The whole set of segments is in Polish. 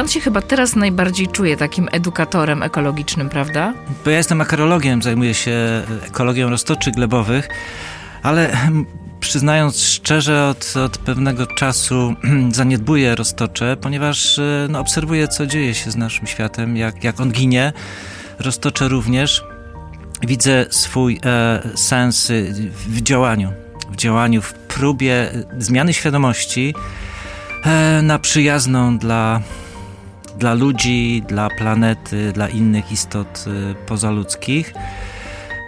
Pan się chyba teraz najbardziej czuje takim edukatorem ekologicznym, prawda? Bo ja jestem makarologiem, zajmuję się ekologią roztoczy glebowych, ale przyznając szczerze, od, od pewnego czasu zaniedbuję roztocze, ponieważ e, no, obserwuję, co dzieje się z naszym światem, jak, jak on ginie. Roztocze również. Widzę swój e, sens w działaniu, w działaniu, w próbie zmiany świadomości e, na przyjazną dla, dla ludzi, dla planety, dla innych istot e, pozaludzkich.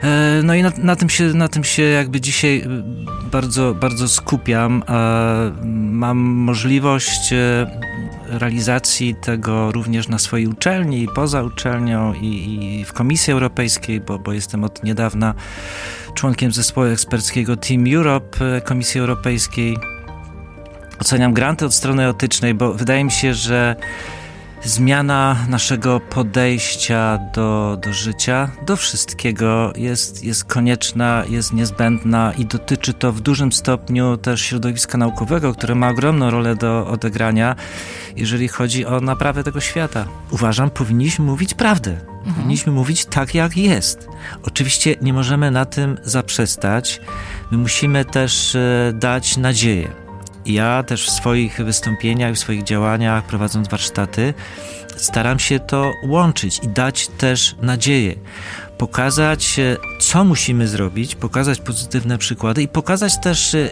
E, no i na, na, tym się, na tym się jakby dzisiaj e, bardzo, bardzo skupiam. Mam możliwość e, realizacji tego również na swojej uczelni, poza uczelnią i, i w Komisji Europejskiej, bo, bo jestem od niedawna członkiem zespołu eksperckiego Team Europe Komisji Europejskiej. Oceniam granty od strony etycznej, bo wydaje mi się, że zmiana naszego podejścia do, do życia, do wszystkiego jest, jest konieczna, jest niezbędna i dotyczy to w dużym stopniu też środowiska naukowego, które ma ogromną rolę do odegrania, jeżeli chodzi o naprawę tego świata. Uważam, powinniśmy mówić prawdę. Mhm. Powinniśmy mówić tak, jak jest. Oczywiście nie możemy na tym zaprzestać. My musimy też e, dać nadzieję ja też w swoich wystąpieniach, w swoich działaniach, prowadząc warsztaty, staram się to łączyć i dać też nadzieję. Pokazać, e, co musimy zrobić, pokazać pozytywne przykłady i pokazać też, e,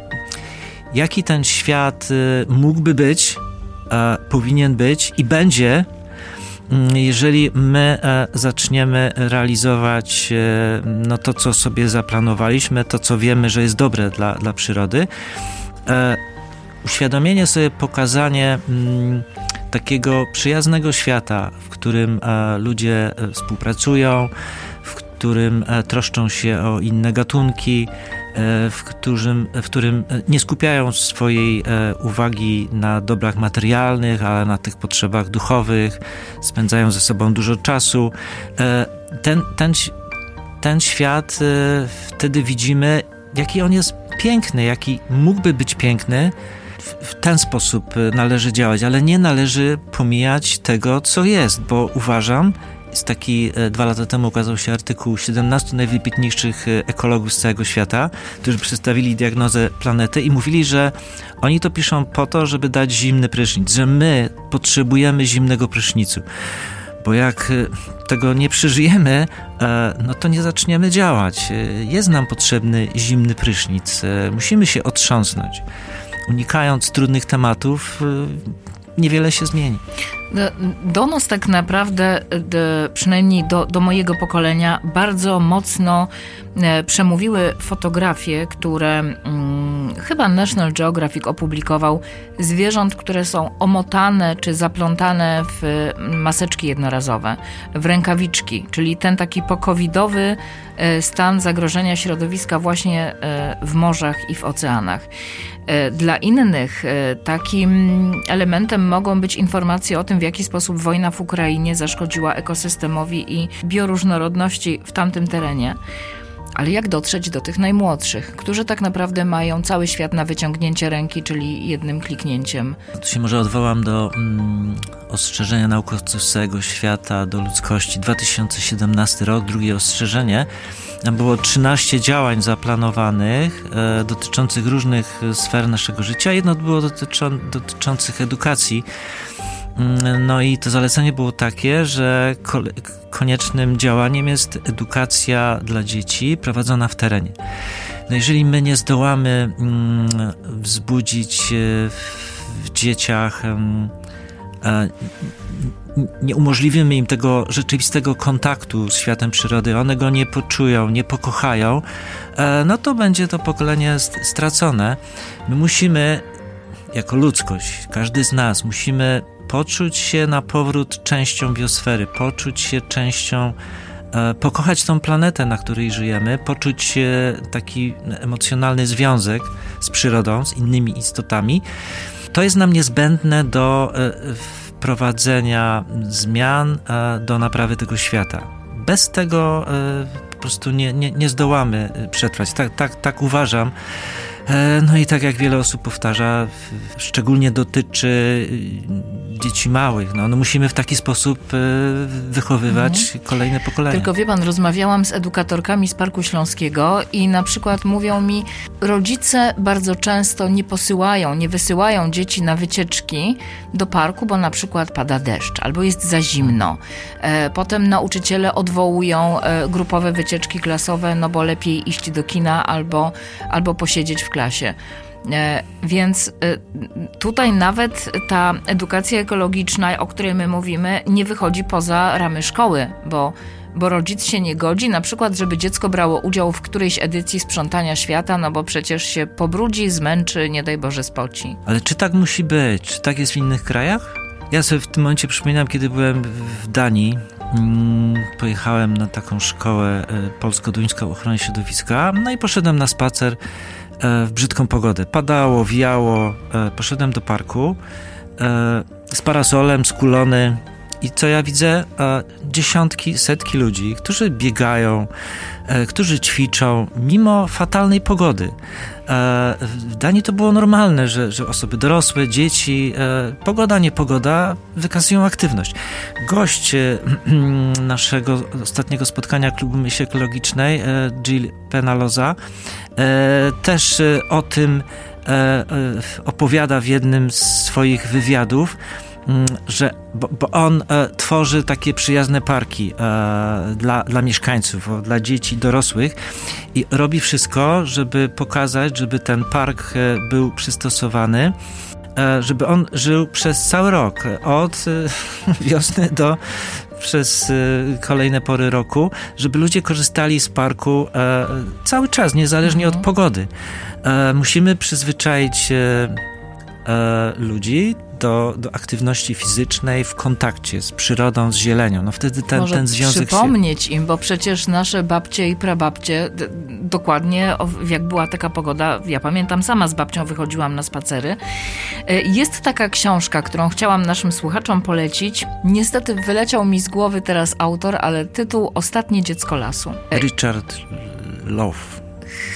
jaki ten świat e, mógłby być, powinien być i będzie, mm, jeżeli my zaczniemy realizować no, to, co sobie zaplanowaliśmy, to, co wiemy, że jest dobre dla, dla przyrody uświadomienie sobie, pokazanie mm, takiego przyjaznego świata, w którym e, ludzie e, współpracują, w którym e, troszczą się o inne gatunki, e, w którym, w którym e, nie skupiają swojej e, uwagi na dobrach materialnych, ale na tych potrzebach duchowych, spędzają ze sobą dużo czasu. Ten, ten, ten świat wtedy widzimy, jaki on jest piękny, jaki mógłby być piękny, w ten sposób y, należy działać, ale nie należy pomijać tego, co jest, bo uważam, jest taki, e, dwa lata temu ukazał się artykuł 17 najwybitniejszych e, ekologów z całego świata, którzy przedstawili diagnozę planety i mówili, że oni to piszą po to, żeby dać zimny prysznic, że my potrzebujemy zimnego prysznicu. Bo jak e, tego nie przeżyjemy, no to nie zaczniemy działać. Jest nam potrzebny zimny prysznic. Musimy się otrząsnąć unikając trudnych tematów, y, niewiele się zmieni. Do nas tak naprawdę, przynajmniej do, do mojego pokolenia, bardzo mocno e, przemówiły fotografie, które hmm, chyba National Geographic opublikował zwierząt, które są omotane czy zaplątane w maseczki jednorazowe, w rękawiczki, czyli ten taki pokowidowy e, stan zagrożenia środowiska właśnie e, w morzach i w oceanach. Dla innych takim elementem mogą być informacje o tym, w jaki sposób wojna w Ukrainie zaszkodziła ekosystemowi i bioróżnorodności w tamtym terenie. Ale jak dotrzeć do tych najmłodszych, którzy tak naprawdę mają cały świat na wyciągnięcie ręki, czyli jednym kliknięciem? Tu się może odwołam do mm, ostrzeżenia naukowców z całego świata, do ludzkości. 2017 rok, drugie ostrzeżenie. Tam było 13 działań zaplanowanych e, dotyczących różnych sfer naszego życia. Jedno było dotyczą, dotyczących edukacji. Mm, no i to zalecenie było takie, że koniecznym działaniem jest edukacja dla dzieci prowadzona w terenie. No jeżeli my nie zdołamy mm, wzbudzić e, w dzieciach, nie umożliwimy im tego rzeczywistego kontaktu z światem przyrody, one go nie poczują, nie pokochają, e, no to będzie to pokolenie stracone. My musimy, jako ludzkość, każdy z nas, musimy poczuć się na powrót częścią biosfery, poczuć się częścią, e, pokochać tą planetę, na której żyjemy, poczuć taki emocjonalny związek z przyrodą, z innymi istotami. To jest nam niezbędne do e, wprowadzenia zmian e, do naprawy tego świata. Bez tego po prostu nie, nie, nie zdołamy przetrwać. Tak, tak, tak uważam. E, no i tak jak wiele osób powtarza, szczególnie dotyczy y, dzieci małych. No, no musimy w taki sposób e, wychowywać mhm. kolejne pokolenia. Tylko wie pan, rozmawiałam z edukatorkami z Parku Śląskiego i na przykład mówią mi, rodzice bardzo często nie posyłają, nie wysyłają dzieci na wycieczki do parku, bo na przykład pada deszcz albo jest za zimno. E, potem nauczyciele odwołują grupowe wycieczki klasowe, no bo lepiej iść do kina albo, albo posiedzieć w klasie. E, więc e, tutaj nawet ta edukacja ekologiczna, o której my mówimy, nie wychodzi poza ramy szkoły, bo, bo rodzic się nie godzi, na przykład, żeby dziecko brało udział w którejś edycji sprzątania świata, no bo przecież się pobrudzi, zmęczy, nie daj Boże spoci. Ale czy tak musi być? Czy tak jest w innych krajach? Ja sobie w tym momencie przypominam, kiedy byłem w Danii, mm, pojechałem na taką szkołę e, polsko-duńską ochrony środowiska, no i poszedłem na spacer w brzydką pogodę. Padało, wiało, e, poszedłem do parku e, z parasolem, skulony i co ja widzę? Dziesiątki, setki ludzi, którzy biegają, którzy ćwiczą mimo fatalnej pogody. W Danii to było normalne, że, że osoby dorosłe, dzieci, pogoda, nie pogoda, wykazują aktywność. Gość naszego ostatniego spotkania Klubu Myśli Ekologicznej, Jill Penaloza, E, też e, o tym e, opowiada w jednym z swoich wywiadów, że bo, bo, on tworzy takie przyjazne parki dla, dla mieszkańców, dla dzieci, dorosłych i robi wszystko, żeby pokazać, żeby ten park był przystosowany żeby on żył przez cały rok, od wiosny do przez y, kolejne pory roku, żeby ludzie korzystali z parku e, cały czas, niezależnie mhm. od pogody. E, musimy przyzwyczaić e, ludzi do, do aktywności fizycznej w kontakcie z przyrodą, z zielenią. No wtedy ten, Może ten związek przypomnieć się... im, bo przecież nasze babcie i prababcie dokładnie jak była taka pogoda, ja pamiętam sama z babcią wychodziłam na spacery. E, jest taka książka, którą chciałam naszym słuchaczom polecić. Niestety wyleciał mi z głowy teraz autor, ale tytuł Ostatnie dziecko lasu. E, Richard Love.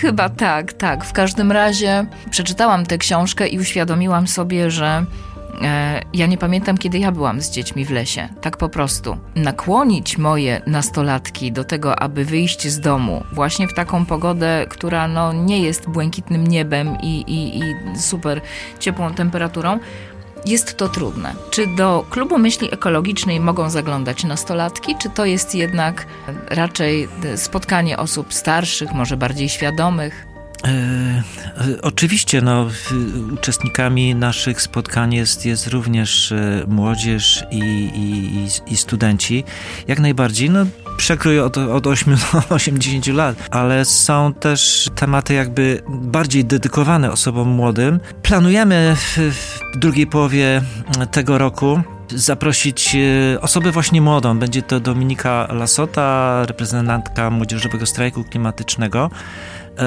Chyba tak, tak. W każdym razie przeczytałam tę książkę i uświadomiłam sobie, że ja nie pamiętam, kiedy ja byłam z dziećmi w lesie. Tak po prostu. Nakłonić moje nastolatki do tego, aby wyjść z domu właśnie w taką pogodę, która no, nie jest błękitnym niebem i, i, i super ciepłą temperaturą, jest to trudne. Czy do klubu myśli ekologicznej mogą zaglądać nastolatki, czy to jest jednak raczej spotkanie osób starszych, może bardziej świadomych? E, oczywiście, no, uczestnikami naszych spotkań jest, jest również e, młodzież i, i, i studenci. Jak najbardziej, no, przekrój od, od 8 do 80 lat, ale są też tematy jakby bardziej dedykowane osobom młodym. Planujemy w, w drugiej połowie tego roku zaprosić osobę właśnie młodą. Będzie to Dominika Lasota, reprezentantka Młodzieżowego Strajku Klimatycznego. E,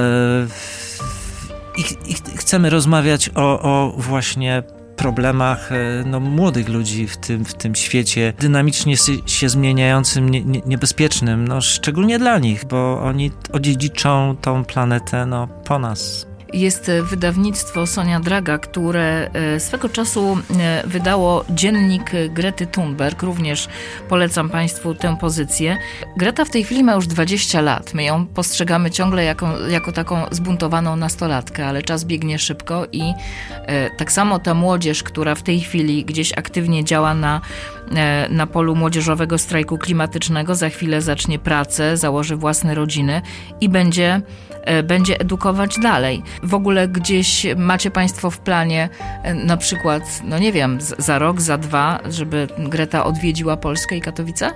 I, i chcemy rozmawiać o, o właśnie problemach e, no, młodych ludzi w tym, w tym świecie dynamicznie się zmieniającym, nie, nie, niebezpiecznym, no, szczególnie dla nich, bo oni odziedziczą tą planetę no, po nas jest wydawnictwo Sonia Draga, które e, swego czasu e, wydało dziennik Grety Thunberg. Również polecam Państwu tę pozycję. Greta w tej chwili ma już 20 lat. My ją postrzegamy ciągle jako, jako taką zbuntowaną nastolatkę, ale czas biegnie szybko i e, tak samo ta młodzież, która w tej chwili gdzieś aktywnie działa na na polu młodzieżowego strajku klimatycznego, za chwilę zacznie pracę, założy własne rodziny i będzie będzie edukować dalej. W ogóle gdzieś macie Państwo w planie e, na przykład, no nie wiem, za rok, za dwa, żeby Greta odwiedziła Polskę i Katowice?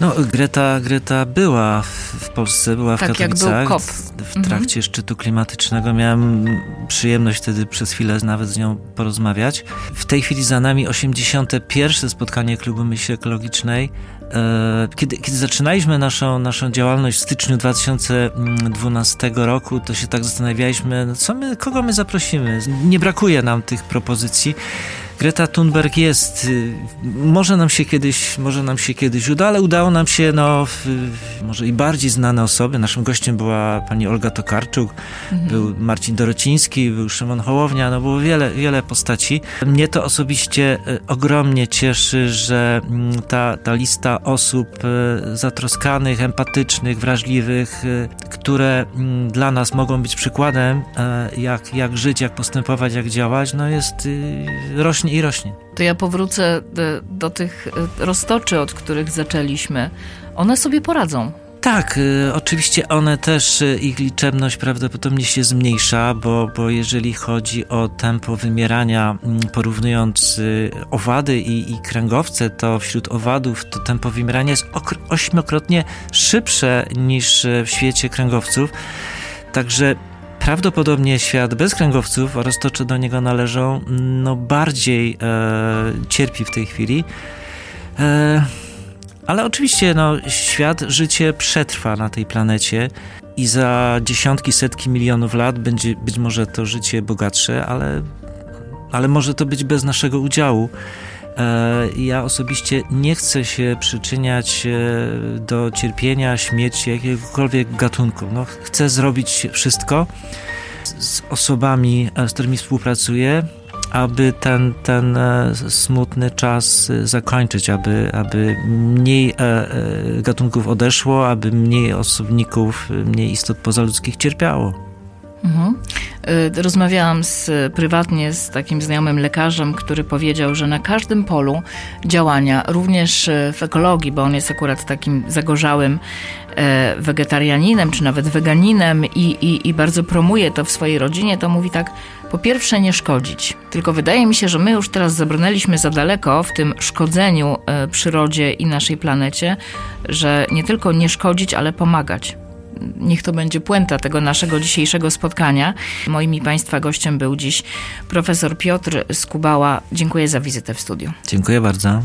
No, Greta, Greta była w Polsce, była w tak, Katowicach. Jak był COP. W trakcie mhm. szczytu klimatycznego miałem przyjemność wtedy przez chwilę nawet z nią porozmawiać. W tej chwili za nami 81. spotkanie Klubu Myśli Ekologicznej. E, kiedy, kiedy zaczynaliśmy naszą, naszą działalność w styczniu 2012 roku, to się tak zastanawialiśmy, no co my, kogo my zaprosimy. Nie brakuje nam tych propozycji. Greta Thunberg jest. Y, może nam się kiedyś, może nam się kiedyś uda, ale udało nam się, no, może i bardziej znane osoby. Naszym gościem była pani Olga Tokarczuk, mhm. był Marcin Dorociński, był Szymon Hołownia, no było wiele, wiele postaci. Mnie to osobiście y, ogromnie cieszy, że mm, ta, ta lista osób y, zatroskanych, empatycznych, wrażliwych, które mm, dla nas mogą być przykładem, jak, jak żyć, jak postępować, jak działać, no jest rośnie rośnie i rośnie. To ja powrócę do, do tych e, roztoczy, od których zaczęliśmy. One sobie poradzą. Tak, y, oczywiście one też, y, ich liczebność prawdopodobnie się zmniejsza, bo, bo jeżeli chodzi o tempo wymierania, mm, porównując y, owady i, i kręgowce, to wśród owadów to tempo wymierania jest ośmiokrotnie szybsze niż w świecie kręgowców. Także prawdopodobnie świat bez kręgowców oraz to, czy do niego należą, no bardziej e, cierpi w tej chwili. E, ale oczywiście no, świat, życie przetrwa na tej planecie i za dziesiątki, setki milionów lat będzie być może to życie bogatsze, ale, ale może to być bez naszego udziału. E, ja osobiście nie chcę się przyczyniać e, do cierpienia, śmierci jakiegokolwiek gatunku. No, chcę zrobić wszystko z osobami, e, z którymi współpracuję, aby ten, ten smutny czas zakończyć, aby, aby mniej gatunków odeszło, aby mniej osobników, mniej istot pozaludzkich cierpiało. Mhm. Y, rozmawiałam z, prywatnie z takim znajomym lekarzem, który powiedział, że na każdym polu działania, również y, w ekologii, bo on jest akurat takim zagorzałym e, wegetarianinem, czy nawet weganinem i, i, i bardzo promuje to w swojej rodzinie, to mówi tak, po pierwsze nie szkodzić. Tylko wydaje mi się, że my już teraz zabrnęliśmy za daleko w tym szkodzeniu przyrodzie i naszej planecie, że nie tylko nie szkodzić, ale pomagać niech to będzie puenta tego naszego dzisiejszego spotkania. Moim i Państwa gościem był dziś profesor Piotr Skubała. Dziękuję za wizytę w studiu. Dziękuję bardzo.